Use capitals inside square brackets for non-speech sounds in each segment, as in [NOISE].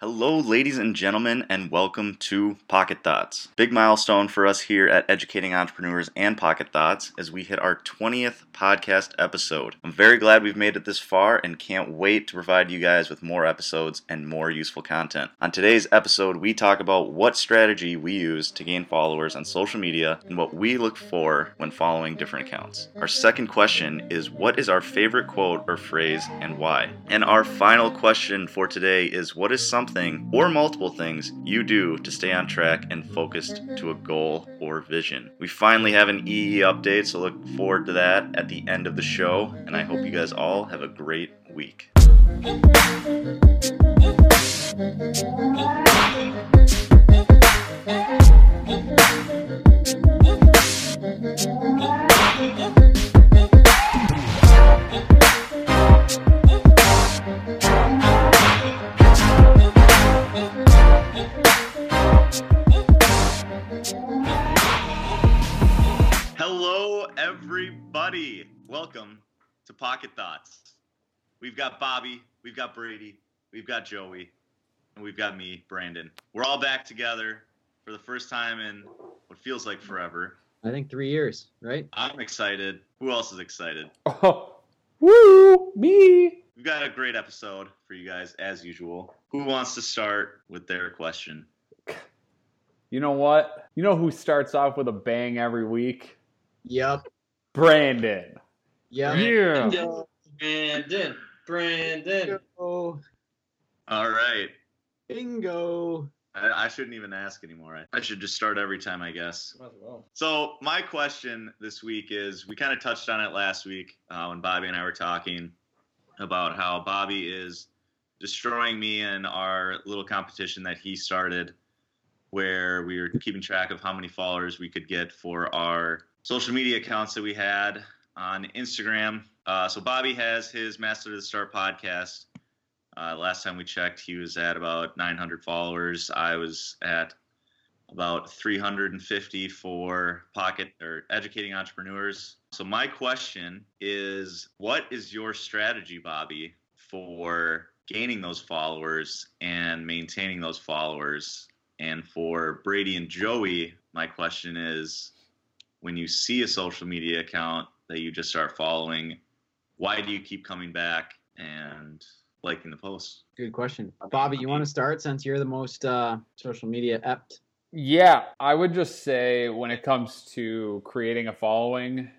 Hello, ladies and gentlemen, and welcome to Pocket Thoughts. Big milestone for us here at Educating Entrepreneurs and Pocket Thoughts as we hit our 20th podcast episode. I'm very glad we've made it this far and can't wait to provide you guys with more episodes and more useful content. On today's episode, we talk about what strategy we use to gain followers on social media and what we look for when following different accounts. Our second question is what is our favorite quote or phrase and why? And our final question for today is what is something or multiple things you do to stay on track and focused mm-hmm. to a goal or vision. We finally have an EE update, so look forward to that at the end of the show, and I hope you mm-hmm. guys all have a great week. Hello, everybody. Welcome to Pocket Thoughts. We've got Bobby, we've got Brady, we've got Joey, and we've got me, Brandon. We're all back together for the first time in what feels like forever. I think three years, right? I'm excited. Who else is excited? Oh, woo, me. We've got a great episode for you guys, as usual. Who wants to start with their question? You know what? You know who starts off with a bang every week? Yep. Brandon. Yep. Yeah. Brandon, Brandon. Bingo. All right. Bingo. I, I shouldn't even ask anymore. I, I should just start every time, I guess. Well. So my question this week is: we kind of touched on it last week uh, when Bobby and I were talking about how Bobby is destroying me in our little competition that he started, where we were keeping track of how many followers we could get for our social media accounts that we had on Instagram. Uh, so Bobby has his Master to the Start podcast. Uh, last time we checked, he was at about 900 followers. I was at about 350 for pocket or educating entrepreneurs. So my question is what is your strategy Bobby for gaining those followers and maintaining those followers? And for Brady and Joey, my question is when you see a social media account that you just start following, why do you keep coming back and liking the posts? Good question. Bobby, you want to start since you're the most uh, social media apt? Yeah, I would just say when it comes to creating a following,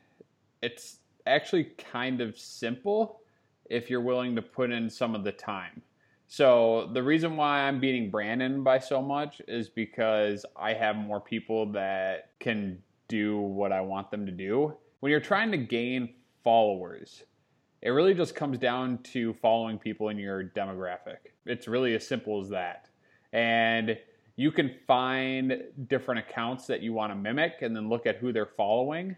it's actually kind of simple if you're willing to put in some of the time. So, the reason why I'm beating Brandon by so much is because I have more people that can do what I want them to do. When you're trying to gain followers, it really just comes down to following people in your demographic. It's really as simple as that. And you can find different accounts that you want to mimic and then look at who they're following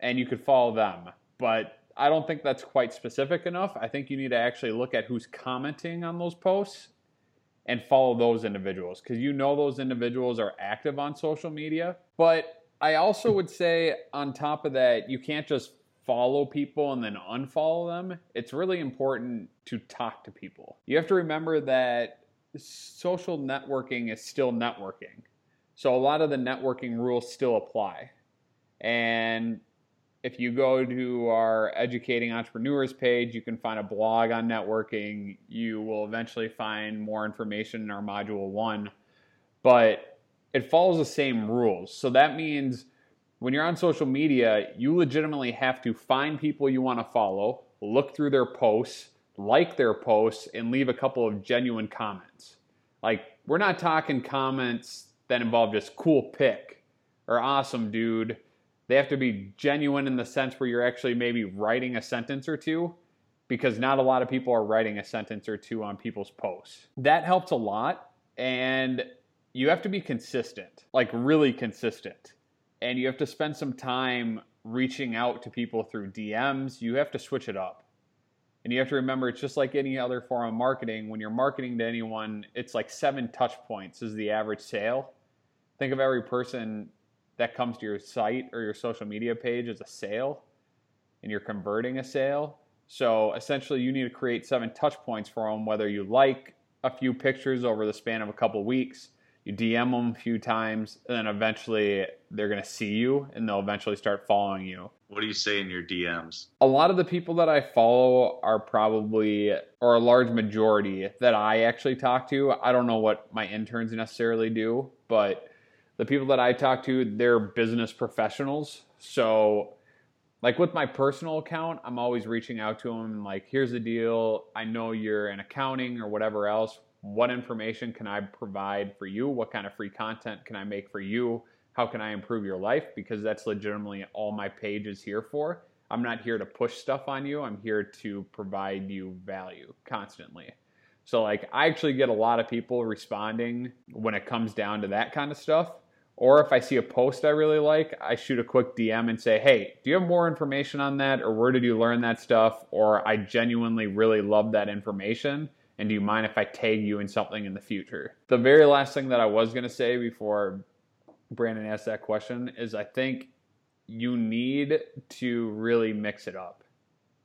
and you could follow them. But I don't think that's quite specific enough. I think you need to actually look at who's commenting on those posts and follow those individuals because you know those individuals are active on social media. But I also would say, on top of that, you can't just follow people and then unfollow them. It's really important to talk to people. You have to remember that social networking is still networking. So a lot of the networking rules still apply. And if you go to our Educating Entrepreneurs page, you can find a blog on networking. You will eventually find more information in our Module 1. But it follows the same rules. So that means when you're on social media, you legitimately have to find people you want to follow, look through their posts, like their posts, and leave a couple of genuine comments. Like, we're not talking comments that involve just cool pick or awesome dude they have to be genuine in the sense where you're actually maybe writing a sentence or two because not a lot of people are writing a sentence or two on people's posts. That helps a lot and you have to be consistent, like really consistent. And you have to spend some time reaching out to people through DMs. You have to switch it up. And you have to remember it's just like any other form of marketing. When you're marketing to anyone, it's like seven touch points is the average sale. Think of every person that comes to your site or your social media page as a sale and you're converting a sale. So essentially, you need to create seven touch points for them, whether you like a few pictures over the span of a couple weeks. You DM them a few times, and then eventually they're going to see you and they'll eventually start following you. What do you say in your DMs? A lot of the people that I follow are probably, or a large majority that I actually talk to. I don't know what my interns necessarily do, but the people that I talk to, they're business professionals. So like with my personal account, I'm always reaching out to them like, here's the deal. I know you're in accounting or whatever else. What information can I provide for you? What kind of free content can I make for you? How can I improve your life? Because that's legitimately all my page is here for. I'm not here to push stuff on you. I'm here to provide you value constantly. So like I actually get a lot of people responding when it comes down to that kind of stuff. Or if I see a post I really like, I shoot a quick DM and say, hey, do you have more information on that? Or where did you learn that stuff? Or I genuinely really love that information. And do you mind if I tag you in something in the future? The very last thing that I was going to say before Brandon asked that question is I think you need to really mix it up.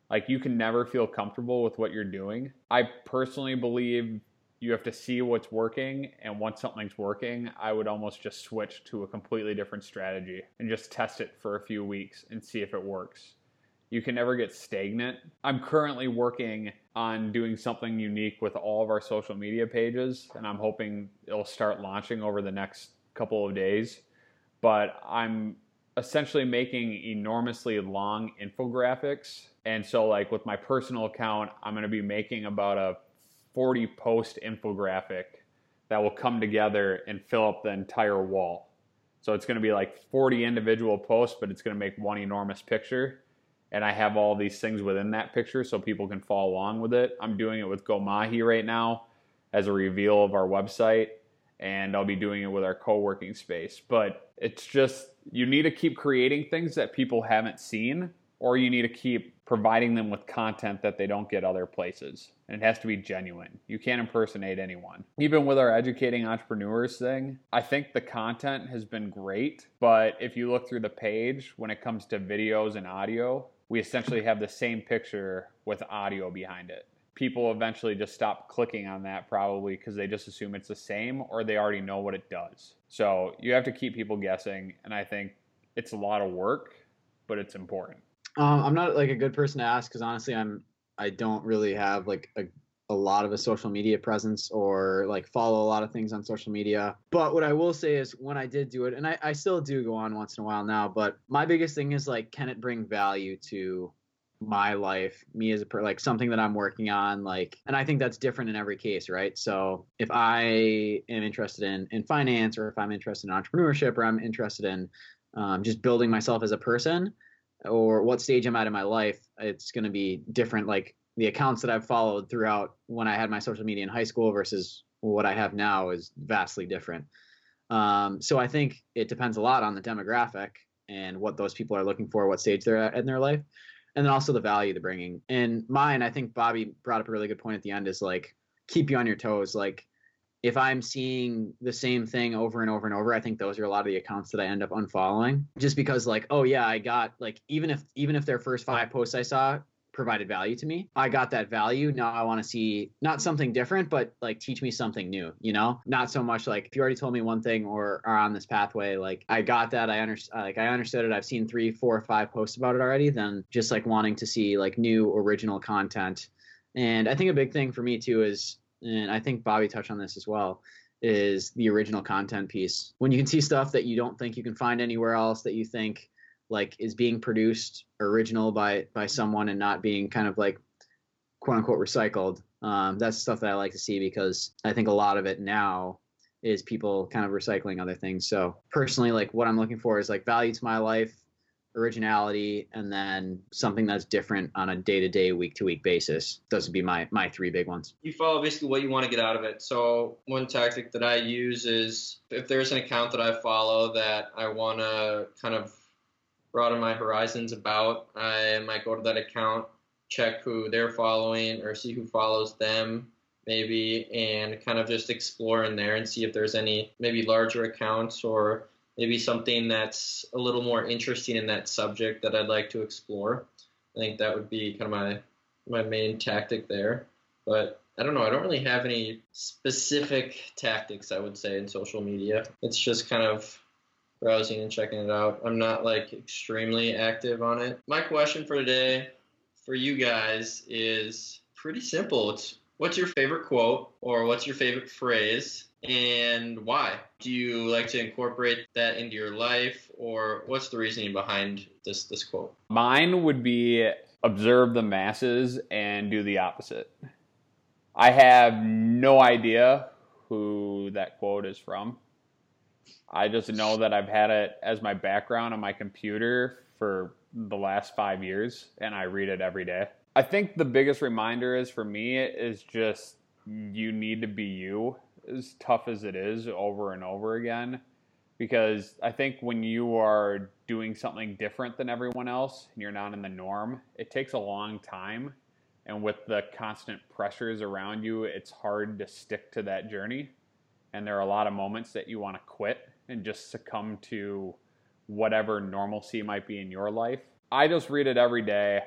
Like you can never feel comfortable with what you're doing. I personally believe you have to see what's working and once something's working i would almost just switch to a completely different strategy and just test it for a few weeks and see if it works you can never get stagnant i'm currently working on doing something unique with all of our social media pages and i'm hoping it'll start launching over the next couple of days but i'm essentially making enormously long infographics and so like with my personal account i'm going to be making about a 40 post infographic that will come together and fill up the entire wall. So it's going to be like 40 individual posts, but it's going to make one enormous picture. And I have all these things within that picture so people can follow along with it. I'm doing it with GoMahi right now as a reveal of our website, and I'll be doing it with our co working space. But it's just, you need to keep creating things that people haven't seen, or you need to keep providing them with content that they don't get other places. And it has to be genuine. You can't impersonate anyone. Even with our educating entrepreneurs thing, I think the content has been great. But if you look through the page, when it comes to videos and audio, we essentially have the same picture with audio behind it. People eventually just stop clicking on that probably because they just assume it's the same or they already know what it does. So you have to keep people guessing. And I think it's a lot of work, but it's important. Um, I'm not like a good person to ask because honestly, I'm I don't really have like a a lot of a social media presence or like follow a lot of things on social media. But what I will say is when I did do it, and I, I still do go on once in a while now, but my biggest thing is like, can it bring value to my life, me as a per like something that I'm working on, like, and I think that's different in every case, right? So if I am interested in in finance, or if I'm interested in entrepreneurship, or I'm interested in um, just building myself as a person, or what stage I'm at in my life, it's going to be different. Like the accounts that I've followed throughout when I had my social media in high school versus what I have now is vastly different. Um, so I think it depends a lot on the demographic and what those people are looking for, what stage they're at in their life, and then also the value they're bringing. And mine, I think Bobby brought up a really good point at the end is like keep you on your toes. Like if I'm seeing the same thing over and over and over, I think those are a lot of the accounts that I end up unfollowing just because like, oh yeah, I got like even if even if their first five posts I saw provided value to me, I got that value. Now I want to see not something different, but like teach me something new, you know? Not so much like if you already told me one thing or are on this pathway, like I got that, I understand like I understood it. I've seen three, four, five posts about it already, then just like wanting to see like new original content. And I think a big thing for me too is and I think Bobby touched on this as well, is the original content piece. When you can see stuff that you don't think you can find anywhere else that you think like is being produced original by by someone and not being kind of like quote unquote recycled. Um, that's stuff that I like to see because I think a lot of it now is people kind of recycling other things. So personally, like what I'm looking for is like value to my life, originality, and then something that's different on a day to day, week to week basis. Those would be my my three big ones. You follow basically what you want to get out of it. So one tactic that I use is if there's an account that I follow that I want to kind of broaden my horizons about, uh, I might go to that account, check who they're following, or see who follows them maybe and kind of just explore in there and see if there's any maybe larger accounts or maybe something that's a little more interesting in that subject that I'd like to explore. I think that would be kind of my my main tactic there. But I don't know. I don't really have any specific tactics. I would say in social media, it's just kind of browsing and checking it out. I'm not like extremely active on it. My question for today, for you guys, is pretty simple. It's what's your favorite quote or what's your favorite phrase and why? Do you like to incorporate that into your life or what's the reasoning behind this this quote? Mine would be observe the masses and do the opposite. I have no idea who that quote is from. I just know that I've had it as my background on my computer for the last five years and I read it every day. I think the biggest reminder is for me is just you need to be you, as tough as it is over and over again. Because I think when you are doing something different than everyone else and you're not in the norm, it takes a long time. And with the constant pressures around you, it's hard to stick to that journey. And there are a lot of moments that you want to quit and just succumb to whatever normalcy might be in your life. I just read it every day.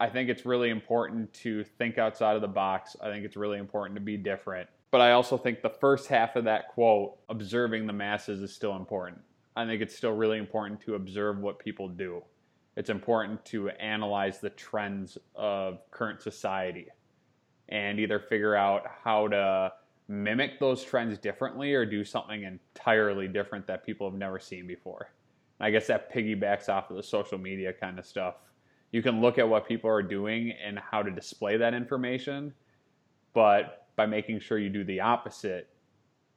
I think it's really important to think outside of the box. I think it's really important to be different. But I also think the first half of that quote, observing the masses, is still important. I think it's still really important to observe what people do. It's important to analyze the trends of current society and either figure out how to mimic those trends differently or do something entirely different that people have never seen before. I guess that piggybacks off of the social media kind of stuff you can look at what people are doing and how to display that information, but by making sure you do the opposite,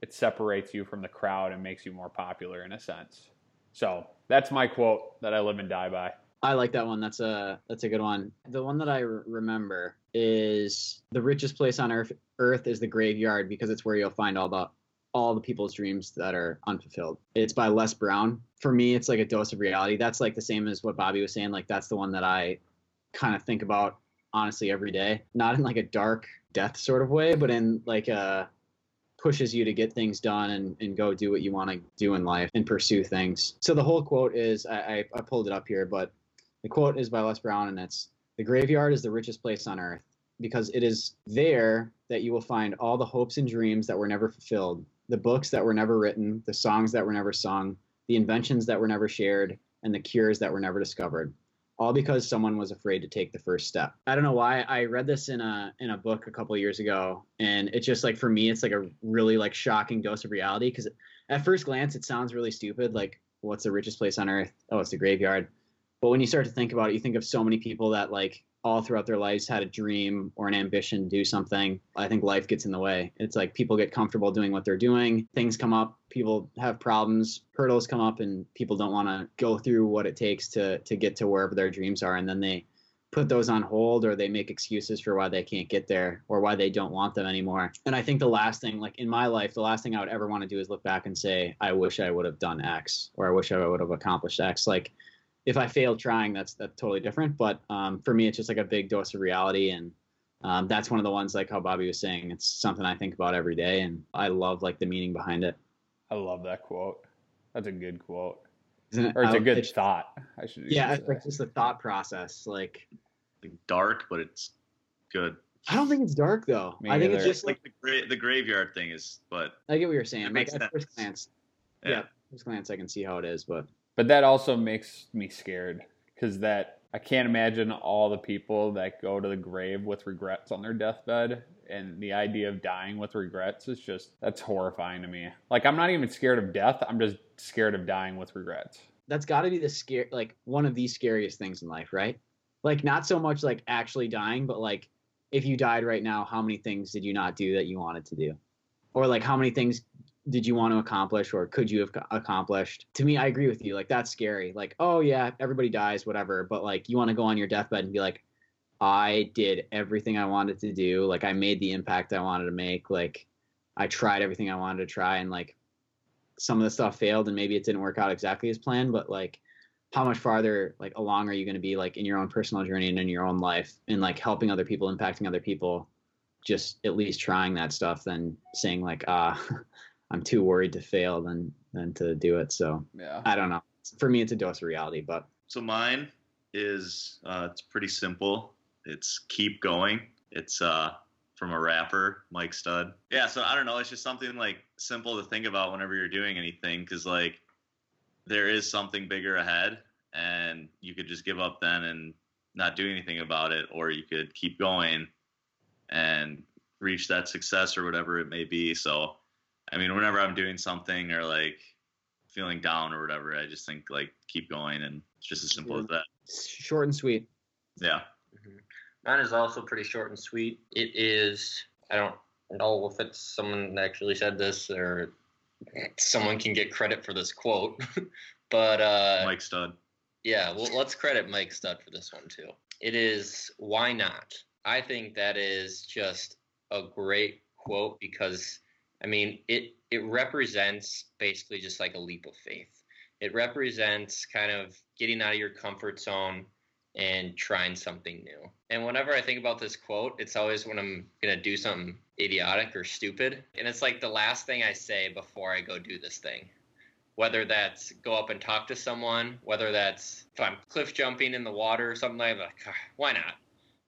it separates you from the crowd and makes you more popular in a sense. So that's my quote that I live and die by. I like that one. That's a that's a good one. The one that I remember is the richest place on earth. Earth is the graveyard because it's where you'll find all the all the people's dreams that are unfulfilled. It's by Les Brown. For me, it's like a dose of reality. That's like the same as what Bobby was saying. Like that's the one that I kind of think about honestly every day. Not in like a dark death sort of way, but in like a pushes you to get things done and, and go do what you want to do in life and pursue things. So the whole quote is I, I pulled it up here, but the quote is by Les Brown and it's the graveyard is the richest place on earth because it is there that you will find all the hopes and dreams that were never fulfilled the books that were never written, the songs that were never sung, the inventions that were never shared, and the cures that were never discovered. All because someone was afraid to take the first step. I don't know why I read this in a in a book a couple years ago, and it's just like for me, it's like a really like shocking dose of reality because at first glance it sounds really stupid. Like, what's the richest place on earth? Oh, it's the graveyard. But when you start to think about it, you think of so many people that like all throughout their lives had a dream or an ambition to do something. I think life gets in the way. It's like people get comfortable doing what they're doing. Things come up, people have problems, hurdles come up and people don't want to go through what it takes to to get to wherever their dreams are and then they put those on hold or they make excuses for why they can't get there or why they don't want them anymore. And I think the last thing like in my life, the last thing I would ever want to do is look back and say I wish I would have done X or I wish I would have accomplished X. Like if I fail trying, that's that's totally different. But um, for me, it's just like a big dose of reality, and um, that's one of the ones like how Bobby was saying. It's something I think about every day, and I love like the meaning behind it. I love that quote. That's a good quote. It? Or it's a good it's, thought. I should. Yeah, it's like just the thought process, like, like dark, but it's good. I don't think it's dark though. Me I think either. it's just like, like the, gra- the graveyard thing is, but I get what you're saying. Like at first glance, yeah. yeah, first glance I can see how it is, but but that also makes me scared because that I can't imagine all the people that go to the grave with regrets on their deathbed. And the idea of dying with regrets is just, that's horrifying to me. Like, I'm not even scared of death. I'm just scared of dying with regrets. That's got to be the scare, like, one of the scariest things in life, right? Like, not so much like actually dying, but like, if you died right now, how many things did you not do that you wanted to do? Or like, how many things did you want to accomplish or could you have accomplished? To me i agree with you like that's scary like oh yeah everybody dies whatever but like you want to go on your deathbed and be like i did everything i wanted to do like i made the impact i wanted to make like i tried everything i wanted to try and like some of the stuff failed and maybe it didn't work out exactly as planned but like how much farther like along are you going to be like in your own personal journey and in your own life and like helping other people impacting other people just at least trying that stuff than saying like ah [LAUGHS] I'm too worried to fail than than to do it. So yeah, I don't know. For me, it's a dose of reality. But so mine is uh, it's pretty simple. It's keep going. It's uh, from a rapper, Mike Stud. Yeah, so I don't know. It's just something like simple to think about whenever you're doing anything, because like there is something bigger ahead, and you could just give up then and not do anything about it, or you could keep going and reach that success or whatever it may be. So, I mean, whenever I'm doing something or like feeling down or whatever, I just think like keep going, and it's just as simple as that. Short and sweet. Yeah. Mine is also pretty short and sweet. It is, I don't know if it's someone that actually said this or someone can get credit for this quote, [LAUGHS] but uh, Mike Stud. yeah, well, let's credit Mike Stud for this one too. It is, why not? I think that is just a great quote because, I mean, it, it represents basically just like a leap of faith. It represents kind of getting out of your comfort zone and trying something new. And whenever I think about this quote, it's always when I'm going to do something idiotic or stupid. And it's like the last thing I say before I go do this thing. Whether that's go up and talk to someone, whether that's if I'm cliff jumping in the water or something like that, like, [SIGHS] why not?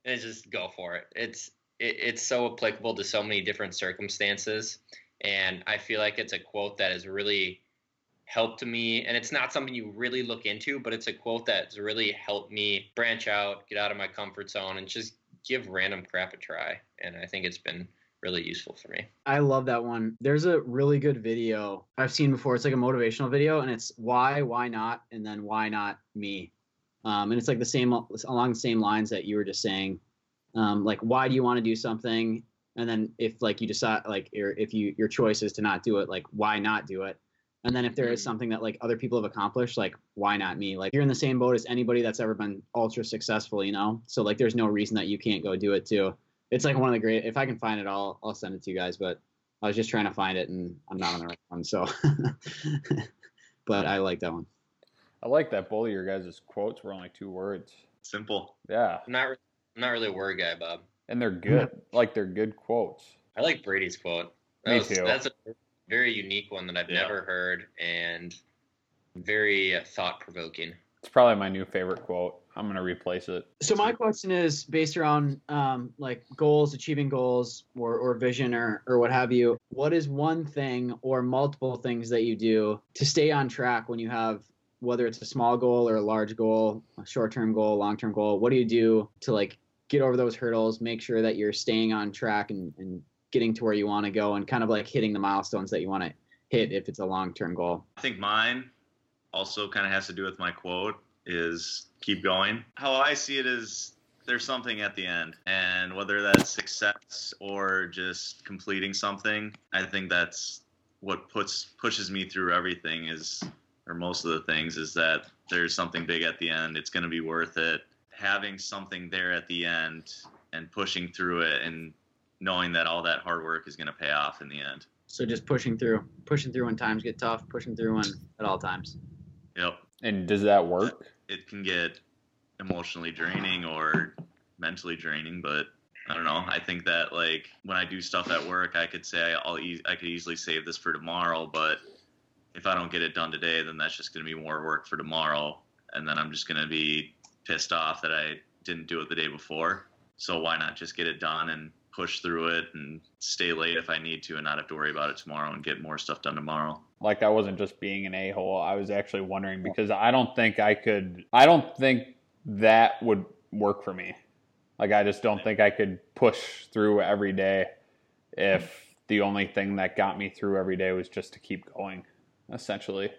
And it's just go for it. It's it, it's so applicable to so many different circumstances. And I feel like it's a quote that has really helped me and it's not something you really look into but it's a quote that's really helped me branch out get out of my comfort zone and just give random crap a try and i think it's been really useful for me I love that one. There's a really good video I've seen before. It's like a motivational video, and it's why, why not, and then why not me. Um, and it's like the same along the same lines that you were just saying. Um, like, why do you want to do something? And then if like you decide like or if you your choice is to not do it, like why not do it? And then if there is something that like other people have accomplished, like why not me? Like you're in the same boat as anybody that's ever been ultra successful, you know? So like there's no reason that you can't go do it too. It's like one of the great if I can find it I'll I'll send it to you guys, but I was just trying to find it and I'm not on the right one, so [LAUGHS] but I like that one. I like that both of your guys' quotes were only two words. Simple. Yeah, i'm not, re- I'm not really a word guy bob and they're good. [LAUGHS] like they're good quotes. i like brady's quote That Me was- too. that's a very unique one that i've Yeah. never heard and very uh, thought-provoking It's probably my new favorite quote. I'm gonna replace it. So my question is based around um, like goals, achieving goals, or or vision, or or what have you. What is one thing or multiple things that you do to stay on track when you have whether it's a small goal or a large goal, a short-term goal, long-term goal? What do you do to like get over those hurdles, make sure that you're staying on track and, and getting to where you want to go, and kind of like hitting the milestones that you want to hit if it's a long-term goal? I think mine also kind of has to do with my quote is keep going. How I see it is there's something at the end and whether that's success or just completing something, I think that's what puts pushes me through everything is or most of the things is that there's something big at the end. It's going to be worth it. Having something there at the end and pushing through it and knowing that all that hard work is going to pay off in the end. So just pushing through, pushing through when times get tough, pushing through when at all times. Yep. And does that work? it can get emotionally draining or mentally draining but i don't know i think that like when i do stuff at work i could say i'll e- i could easily save this for tomorrow but if i don't get it done today then that's just going to be more work for tomorrow and then i'm just going to be pissed off that i didn't do it the day before so why not just get it done and push through it and stay late if i need to and not have to worry about it tomorrow and get more stuff done tomorrow Like I wasn't just being an a hole. I was actually wondering because I don't think I could. I don't think that would work for me. Like I just don't think I could push through every day if the only thing that got me through every day was just to keep going, essentially.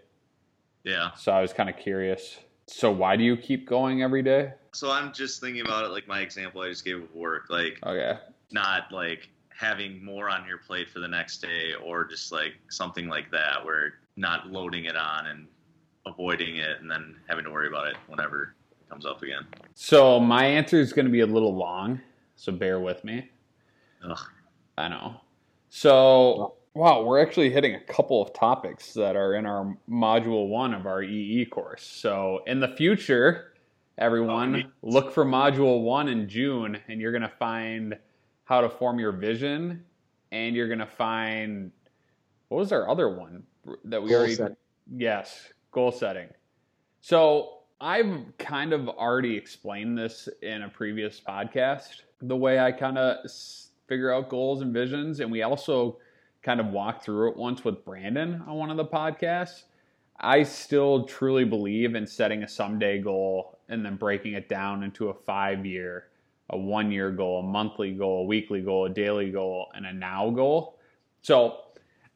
yeah So I was kind of curious. So why do you keep going every day? so i'm just thinking about it like my example i just gave of work like Okay. not like having more on your plate for the next day or just like something like that where not loading it on and avoiding it and then having to worry about it whenever it comes up again. So my answer is going to be a little long, so bear with me. Ugh. I know. So, wow, we're actually hitting a couple of topics that are in our module one of our EE course. So, in the future, everyone, oh, neat. look for module one in June, and you're going to find how to form your vision, and you're going to find what was our other one that we Goal already setting. Yes, goal setting. So I've kind of already explained this in a previous podcast. The way I kind of figure out goals and visions. And we also kind of walked through it once with Brandon on one of the podcasts. I still truly believe in setting a someday goal and then breaking it down into a five year, a one year goal, a monthly goal, a weekly goal, a daily goal, and a now goal. So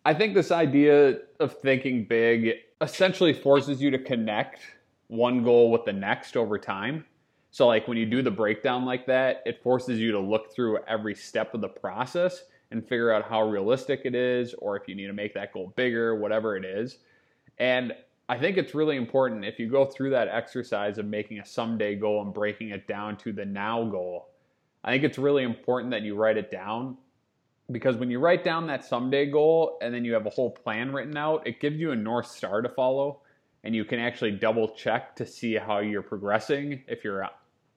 I think this idea of thinking big essentially forces you to connect one goal with the next over time. So, like when you do the breakdown like that, it forces you to look through every step of the process and figure out how realistic it is, or if you need to make that goal bigger, whatever it is. And I think it's really important if you go through that exercise of making a someday goal and breaking it down to the now goal. I think it's really important that you write it down because when you write down that someday goal and then you have a whole plan written out, it gives you a North Star to follow and you can actually double check to see how you're progressing. If you're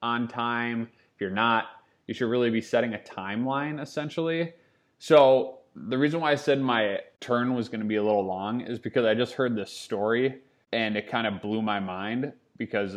on time, if you're not, you should really be setting a timeline essentially. So, the reason why I said my turn was going to be a little long is because I just heard this story and it kind of blew my mind because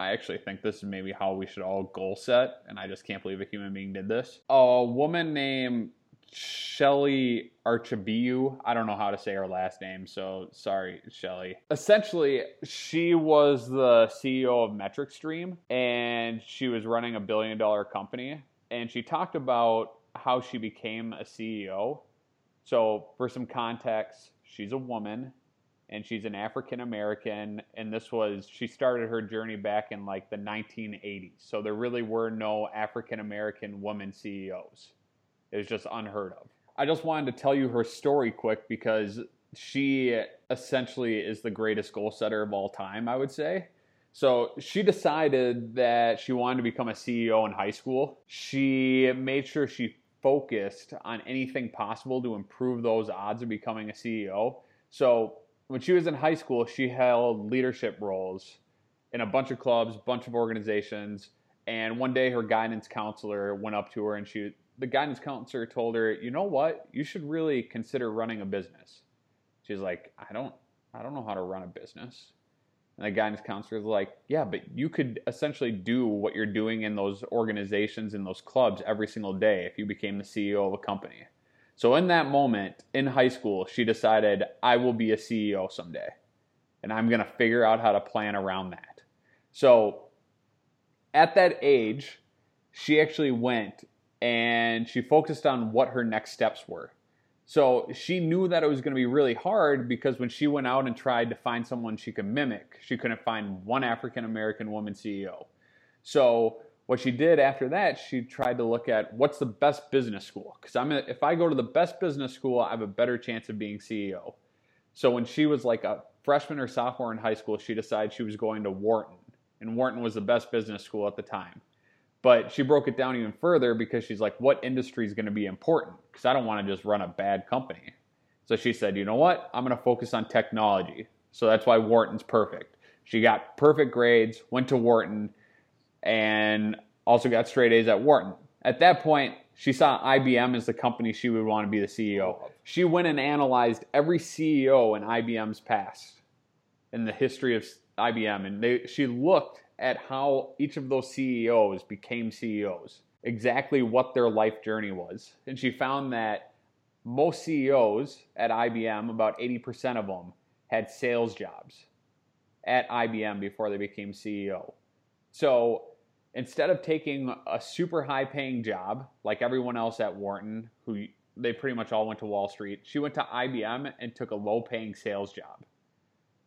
I actually think this is maybe how we should all goal set, and I just can't believe a human being did this. A woman named Shelly Archibiu. I don't know how to say her last name, so sorry, Shelly. Essentially, she was the CEO of MetricStream and she was running a billion dollar company. And she talked about how she became a CEO. So, for some context, she's a woman and she's an African American. And this was, she started her journey back in like the 1980s. So, there really were no African American women CEOs. It was just unheard of. I just wanted to tell you her story quick because she essentially is the greatest goal setter of all time, I would say. So she decided that she wanted to become a CEO in high school. She made sure she focused on anything possible to improve those odds of becoming a CEO. So when she was in high school, she held leadership roles in a bunch of clubs, bunch of organizations. And one day her guidance counselor went up to her and she the guidance counselor told her, "You know what? You should really consider running a business." She's like, "I don't I don't know how to run a business." And the guidance counselor is like, "Yeah, but you could essentially do what you're doing in those organizations in those clubs every single day if you became the CEO of a company." So in that moment in high school, she decided, "I will be a CEO someday." And I'm going to figure out how to plan around that. So at that age, she actually went and she focused on what her next steps were. So she knew that it was going to be really hard because when she went out and tried to find someone she could mimic, she couldn't find one African American woman CEO. So what she did after that, she tried to look at what's the best business school because I'm if I go to the best business school, I have a better chance of being CEO. So when she was like a freshman or sophomore in high school, she decided she was going to Wharton, and Wharton was the best business school at the time. But she broke it down even further because she's like, what industry is going to be important? Because I don't want to just run a bad company. So she said, you know what? I'm going to focus on technology. So that's why Wharton's perfect. She got perfect grades, went to Wharton, and also got straight A's at Wharton. At that point, she saw IBM as the company she would want to be the CEO. She went and analyzed every CEO in IBM's past in the history of IBM, and they, she looked at how each of those CEOs became CEOs, exactly what their life journey was. And she found that most CEOs at IBM, about 80% of them, had sales jobs at IBM before they became CEO. So instead of taking a super high paying job like everyone else at Wharton, who they pretty much all went to Wall Street, she went to IBM and took a low paying sales job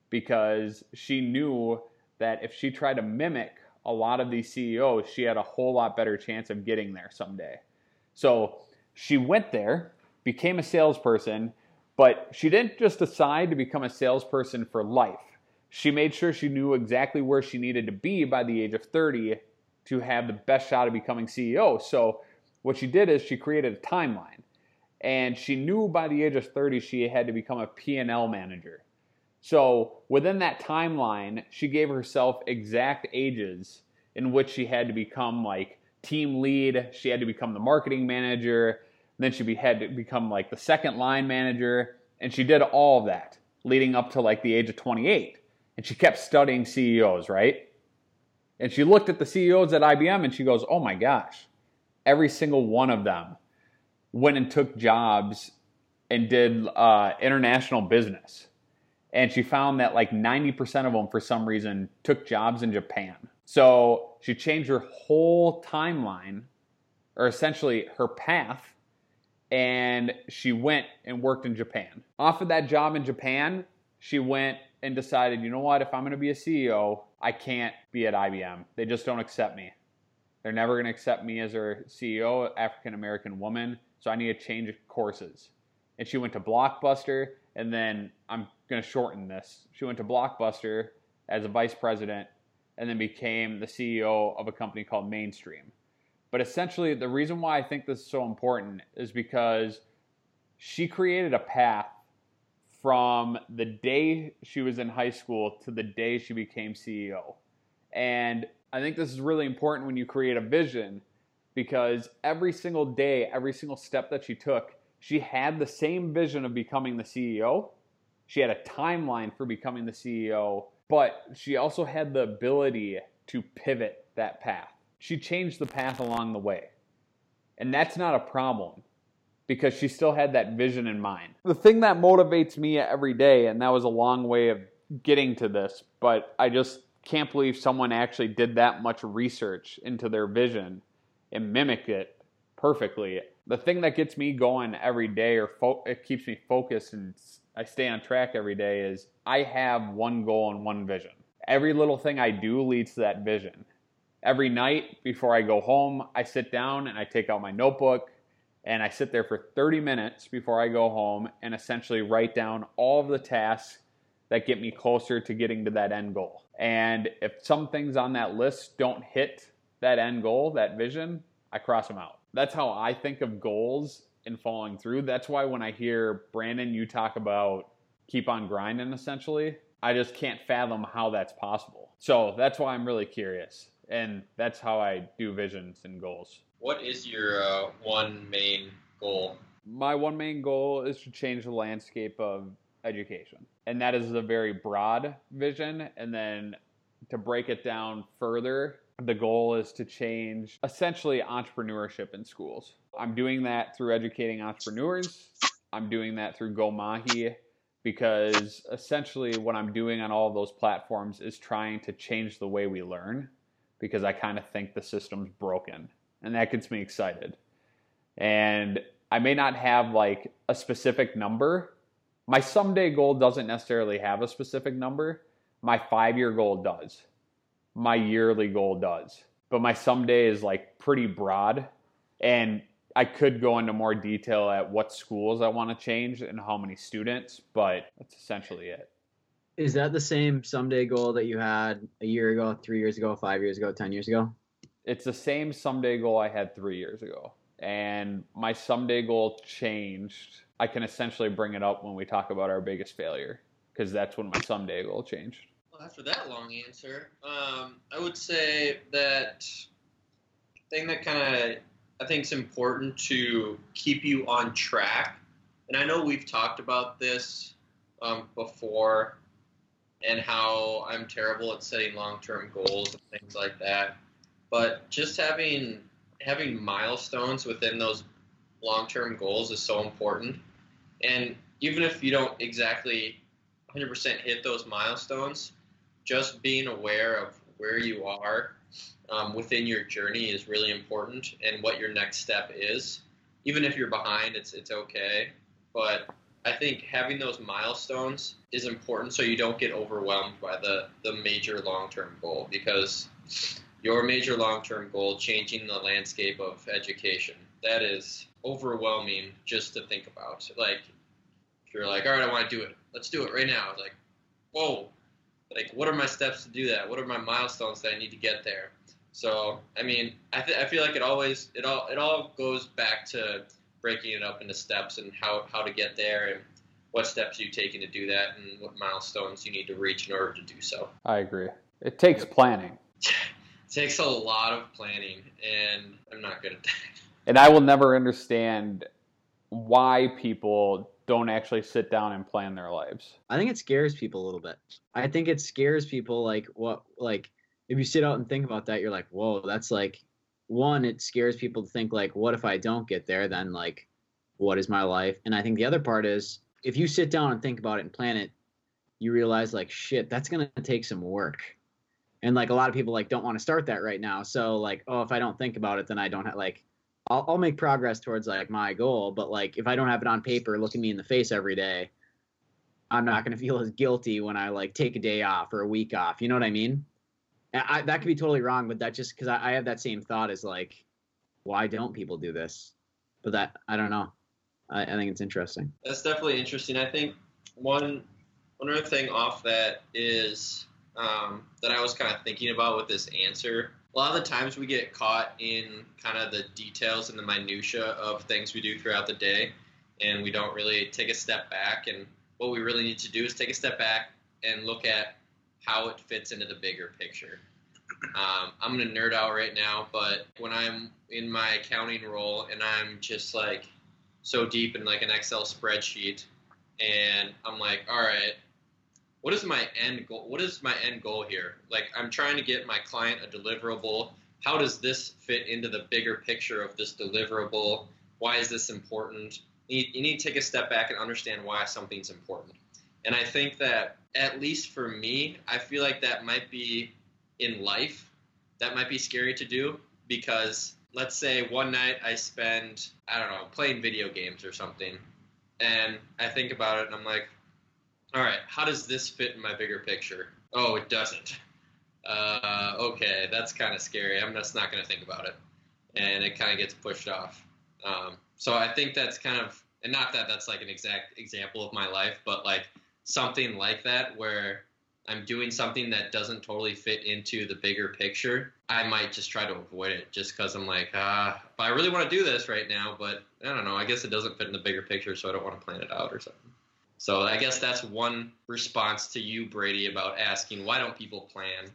because she knew that if she tried to mimic a lot of these CEOs, she had a whole lot better chance of getting there someday. So she went there, became a salesperson, but she didn't just decide to become a salesperson for life. She made sure she knew exactly where she needed to be by the age of 30 to have the best shot of becoming CEO. So what she did is she created a timeline. And she knew by the age of 30 she had to become a P&L manager. So within that timeline, she gave herself exact ages in which she had to become like team lead. She had to become the marketing manager. Then she had to become like the second line manager. And she did all of that leading up to like the age of 28. And she kept studying CEOs, right? And she looked at the CEOs at IBM and she goes, oh my gosh, every single one of them went and took jobs and did uh, international business. And she found that like 90% of them, for some reason, took jobs in Japan. So she changed her whole timeline, or essentially her path, and she went and worked in Japan. Off of that job in Japan, she went and decided, you know what, if I'm going to be a CEO, I can't be at IBM. They just don't accept me. They're never going to accept me as their CEO, African American woman. So I need to change courses. And she went to Blockbuster, and then I'm going to shorten this. She went to Blockbuster as a vice president, and then became the CEO of a company called Mainstream. But essentially, the reason why I think this is so important is because she created a path from the day she was in high school to the day she became CEO. And I think this is really important when you create a vision because every single day, every single step that she took, she had the same vision of becoming the CEO. She had a timeline for becoming the CEO, but she also had the ability to pivot that path. She changed the path along the way. And that's not a problem because she still had that vision in mind. The thing that motivates me every day, and that was a long way of getting to this, but I just can't believe someone actually did that much research into their vision and mimic it perfectly. The thing that gets me going every day or fo- it keeps me focused and I stay on track every day is I have one goal and one vision. Every little thing I do leads to that vision. Every night before I go home, I sit down and I take out my notebook and I sit there for 30 minutes before I go home and essentially write down all of the tasks that get me closer to getting to that end goal. And if some things on that list don't hit that end goal, that vision, I cross them out. That's how I think of goals and following through. That's why when I hear Brandon, you talk about keep on grinding essentially, I just can't fathom how that's possible. So that's why I'm really curious. And that's how I do visions and goals. What is your uh, one main goal? My one main goal is to change the landscape of education. And that is a very broad vision. And then to break it down further, the goal is to change essentially entrepreneurship in schools. I'm doing that through educating entrepreneurs. I'm doing that through GoMahi because essentially what I'm doing on all of those platforms is trying to change the way we learn because I kind of think the system's broken and that gets me excited. And I may not have like a specific number. My someday goal doesn't necessarily have a specific number. My five year goal does. My yearly goal does. But my someday is like pretty broad. And I could go into more detail at what schools I want to change and how many students, but that's essentially it. Is that the same someday goal that you had a year ago, three years ago, five years ago, 10 years ago? it's the same someday goal I had three years ago. And my someday goal changed. I can essentially bring it up when we talk about our biggest failure because that's when my someday goal changed. After that long answer, um, I would say that thing that kind of I think is important to keep you on track. And I know we've talked about this um, before and how I'm terrible at setting long-term goals and things like that but just having having milestones within those long-term goals is so important. And even if you don't exactly 100% hit those milestones, just being aware of where you are um, within your journey is really important, and what your next step is. Even if you're behind, it's it's okay. But I think having those milestones is important so you don't get overwhelmed by the the major long-term goal because your major long term goal changing the landscape of education. That is overwhelming just to think about. Like, if you're like, all right, I want to do it, let's do it right now. It's like, whoa, like, what are my steps to do that? What are my milestones that I need to get there? So, I mean, I, th- I feel like it always, it all, it all goes back to breaking it up into steps and how, how to get there and what steps you taking to do that and what milestones you need to reach in order to do so. I agree. It takes planning. [LAUGHS] takes a lot of planning, and I'm not good at that. And I will never understand why people don't actually sit down and plan their lives. I think it scares people a little bit. I think it scares people like what like if you sit out and think about that, you're like, whoa, that's like one, it scares people to think like, what if I don't get there? Then like what is my life? And I think the other part is if you sit down and think about it and plan it, you realize like shit, that's gonna take some work. And like a lot of people like don't want to start that right now. So like, oh, if I don't think about it, then I don't have like I'll, I'll make progress towards like my goal. But like if I don't have it on paper, looking me in the face every day, I'm not gonna [LAUGHS] feel as guilty when I like take a day off or a week off. You know what I mean? I, that could be totally wrong, but that just because I, I have that same thought is like, why don't people do this? But that I don't know. I, I think it's interesting. That's definitely interesting. I think one one other thing off that is um, that I was kind of thinking about with this answer. A lot of the times we get caught in kind of the details and the minutia of things we do throughout the day, and we don't really take a step back. And what we really need to do is take a step back and look at how it fits into the bigger picture. Um, I'm gonna nerd out right now, but when I'm in my accounting role and I'm just like so deep in like an Excel spreadsheet, and I'm like, all right, what is my end goal? What is my end goal here? Like, I'm trying to get my client a deliverable. How does this fit into the bigger picture of this deliverable? Why is this important? You need, you need to take a step back and understand why something's important. And I think that, at least for me, I feel like that might be in life, that might be scary to do because let's say one night I spend, I don't know, playing video games or something. And I think about it and I'm like, all right, how does this fit in my bigger picture? Oh, it doesn't. Uh, okay, that's kind of scary. I'm just not going to think about it. And it kind of gets pushed off. Um, so I think that's kind of, and not that that's like an exact example of my life, but like something like that where I'm doing something that doesn't totally fit into the bigger picture, I might just try to avoid it just because I'm like, ah, but I really want to do this right now, but I don't know. I guess it doesn't fit in the bigger picture, so I don't want to plan it out or something. So I guess that's one response to you, Brady, about asking why don't people plan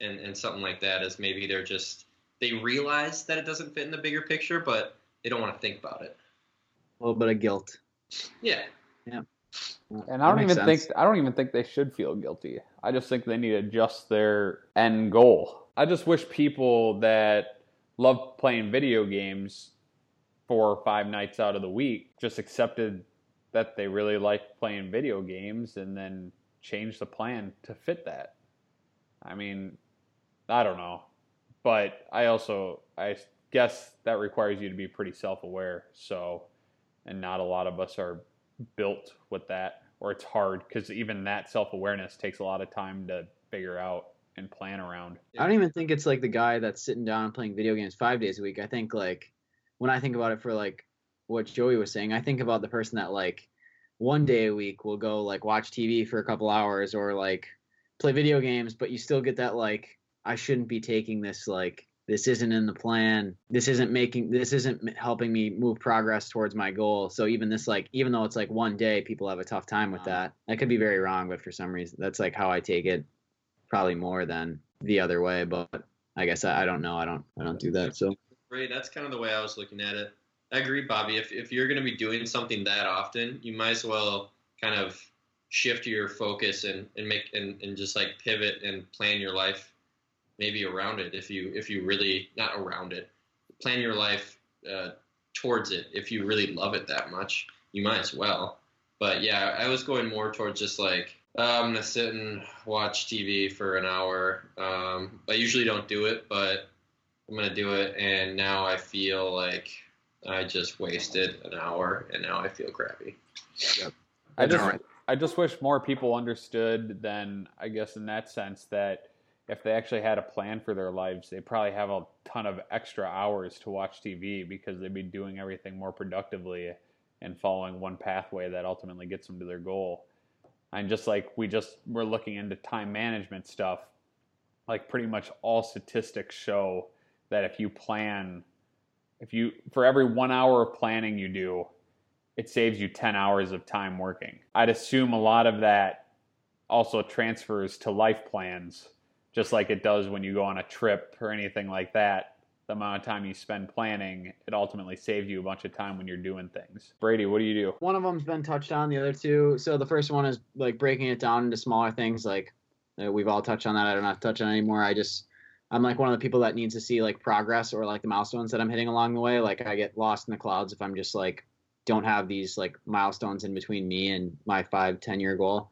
and, and something like that is maybe they're just they realize that it doesn't fit in the bigger picture, but they don't want to think about it. A little bit of guilt. Yeah. Yeah. And I don't even sense. think I don't even think they should feel guilty. I just think they need to adjust their end goal. I just wish people that love playing video games four or five nights out of the week just accepted that they really like playing video games and then change the plan to fit that. I mean, I don't know. But I also I guess that requires you to be pretty self-aware. So and not a lot of us are built with that or it's hard cuz even that self-awareness takes a lot of time to figure out and plan around. I don't even think it's like the guy that's sitting down playing video games 5 days a week. I think like when I think about it for like what Joey was saying, I think about the person that like one day a week will go like watch TV for a couple hours or like play video games, but you still get that like I shouldn't be taking this like this isn't in the plan. This isn't making this isn't helping me move progress towards my goal. So even this like even though it's like one day, people have a tough time with that. I could be very wrong, but for some reason that's like how I take it. Probably more than the other way, but I guess I, I don't know. I don't I don't do that. So right, that's kind of the way I was looking at it. I agree, Bobby. If if you're going to be doing something that often, you might as well kind of shift your focus and, and make and, and just like pivot and plan your life maybe around it if you if you really not around it plan your life uh, towards it if you really love it that much. You might as well. But yeah i was going more towards just like uh, i'm gonna sit and watch tv for an hour. Um, i usually don't do it but i'm gonna do it. And now i feel like I just wasted an hour and now I feel crappy. Yep. I just I just wish more people understood then I guess in that sense that if they actually had a plan for their lives, they probably have a ton of extra hours to watch TV because they'd be doing everything more productively and following one pathway that ultimately gets them to their goal. And just like we just we're looking into time management stuff, like pretty much all statistics show that if you plan if you for every one hour of planning you do, it saves you 10 hours of time working. I'd assume a lot of that also transfers to life plans, just like it does when you go on a trip or anything like that. The amount of time you spend planning, it ultimately saves you a bunch of time when you're doing things. Brady, what do you do? One of them's been touched on, the other two. So the first one is like breaking it down into smaller things. Like we've all touched on that. I don't have to touch on anymore. I just I'm like one of the people that needs to see like progress or like the milestones that I'm hitting along the way. Like I get lost in the clouds if I'm just like don't have these like milestones in between me and my five ten year goal.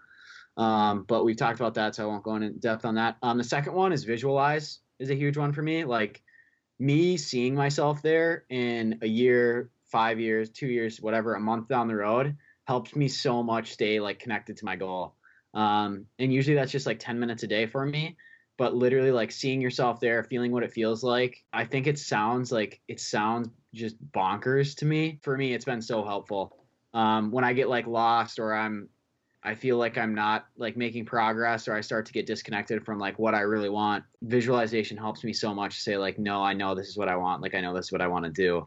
Um, but we've talked about that, so I won't go into depth on that. Um, the second one is visualize is a huge one for me. Like me seeing myself there in a year, five years, two years, whatever, a month down the road helps me so much stay like connected to my goal. Um, and usually that's just like 10 minutes a day for me. But literally, like seeing yourself there, feeling what it feels like, I think it sounds like it sounds just bonkers to me. For me, it's been so helpful. Um, when I get like lost or I'm I feel like I'm not like making progress or I start to get disconnected from like what I really want. Visualization helps me so much to say like, no, I know this is what I want. Like I know this is what I want to do.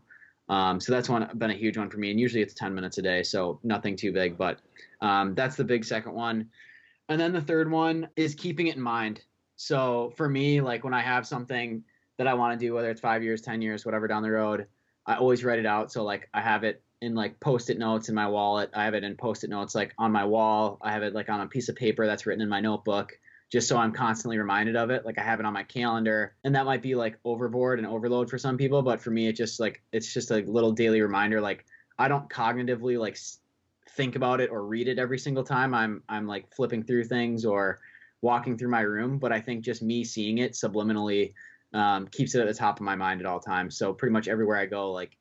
Um, so that's one been a huge one for me. And usually it's 10 minutes a day, so nothing too big, but um, that's the big second one. And then the third one is keeping it in mind. So for me, like when I have something that I want to do, whether it's five years, 10 years, whatever down the road, I always write it out. So like I have it in like post-it notes in my wallet. I have it in post-it notes like on my wall. I have it like on a piece of paper that's written in my notebook just so I'm constantly reminded of it. Like I have it on my calendar, and that might be like overboard and overload for some people, but for me, it just like it's just a little daily reminder. Like I don't cognitively like think about it or read it every single time I'm I'm like flipping through things or walking through my room, but I think just me seeing it subliminally um, keeps it at the top of my mind at all times. So pretty much everywhere I go, like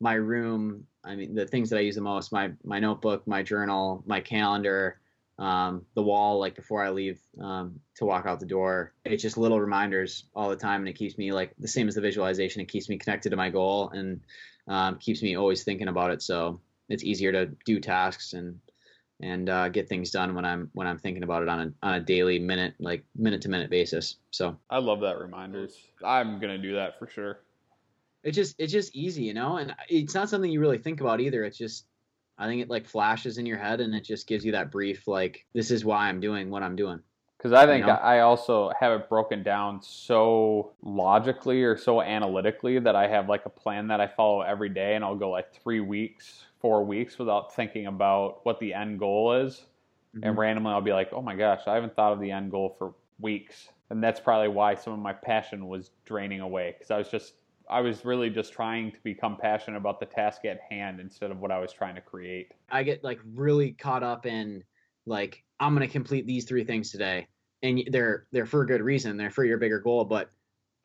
my room, I mean, the things that I use the most, my my notebook, my journal, my calendar, um, the wall, like before I leave um, to walk out the door. It's just little reminders all the time, and it keeps me like the same as the visualization. It keeps me connected to my goal and um, keeps me always thinking about it. So it's easier to do tasks and and uh, get things done when I'm when I'm thinking about it on a on a daily minute like minute to minute basis. So I love that reminders. I'm gonna do that for sure it's just it's just easy, you know, and it's not something you really think about either. It's just I think it like flashes in your head and it just gives you that brief like this is why I'm doing what I'm doing. Because I think you know? I also have it broken down so logically or so analytically that I have like a plan that I follow every day, and I'll go like three weeks, four weeks without thinking about what the end goal is. Mm-hmm. And randomly, I'll be like, oh my gosh, I haven't thought of the end goal for weeks. And that's probably why some of my passion was draining away because I was just I was really just trying to become passionate about the task at hand instead of what I was trying to create. I get like really caught up in like I'm going to complete these three things today and they're they're for a good reason. They're for your bigger goal, but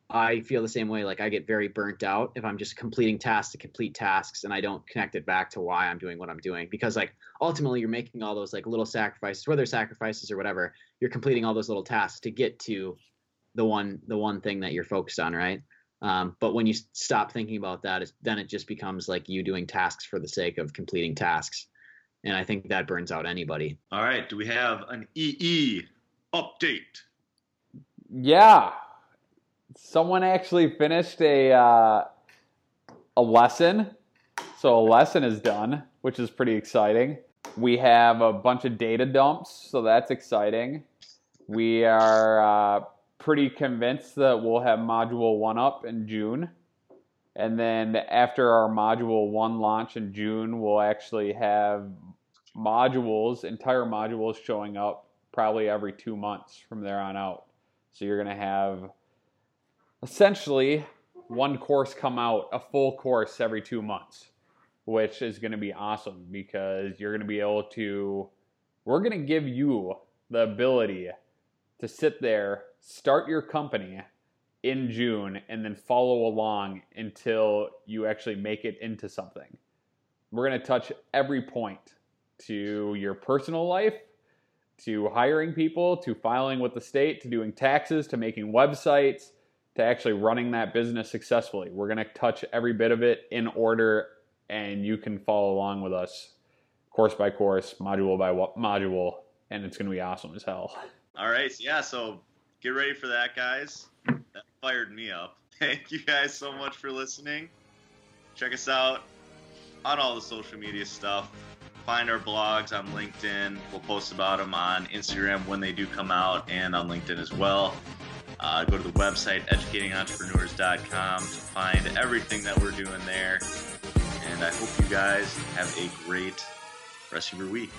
I feel the same way like I get very burnt out if I'm just completing tasks to complete tasks and I don't connect it back to why I'm doing what I'm doing because like ultimately you're making all those like little sacrifices whether sacrifices or whatever you're completing all those little tasks to get to the one the one thing that you're focused on right um, but when you stop thinking about that, then it just becomes like you doing tasks for the sake of completing tasks. And I think that burns out anybody. All right. Do we have an EE update? Yeah. Someone actually finished a, uh, a lesson. So a lesson is done, which is pretty exciting. We have a bunch of data dumps, so that's exciting. We are uh, pretty convinced that we'll have Module 1 up in June. And then after our Module 1 launch in June, we'll actually have modules, entire modules showing up probably every two months from there on out. So you're going to have essentially one course come out, a full course every two months, which is going to be awesome because you're going to be able to, we're going to give you the ability to sit there, start your company in June, and then follow along until you actually make it into something. We're going to touch every point to your personal life, to hiring people, to filing with the state, to doing taxes, to making websites, to actually running that business successfully. We're going to touch every bit of it in order, and you can follow along with us course by course, module by module, and it's going to be awesome as hell. [LAUGHS] All right. Yeah. So get ready for that, guys. That fired me up. [LAUGHS] Thank you guys so much for listening. Check us out on all the social media stuff. Find our blogs on LinkedIn. We'll post about them on Instagram when they do come out and on LinkedIn as well. Uh, go to the website, educatingentrepreneurs.com, to find everything that we're doing there. And I hope you guys have a great rest of your week.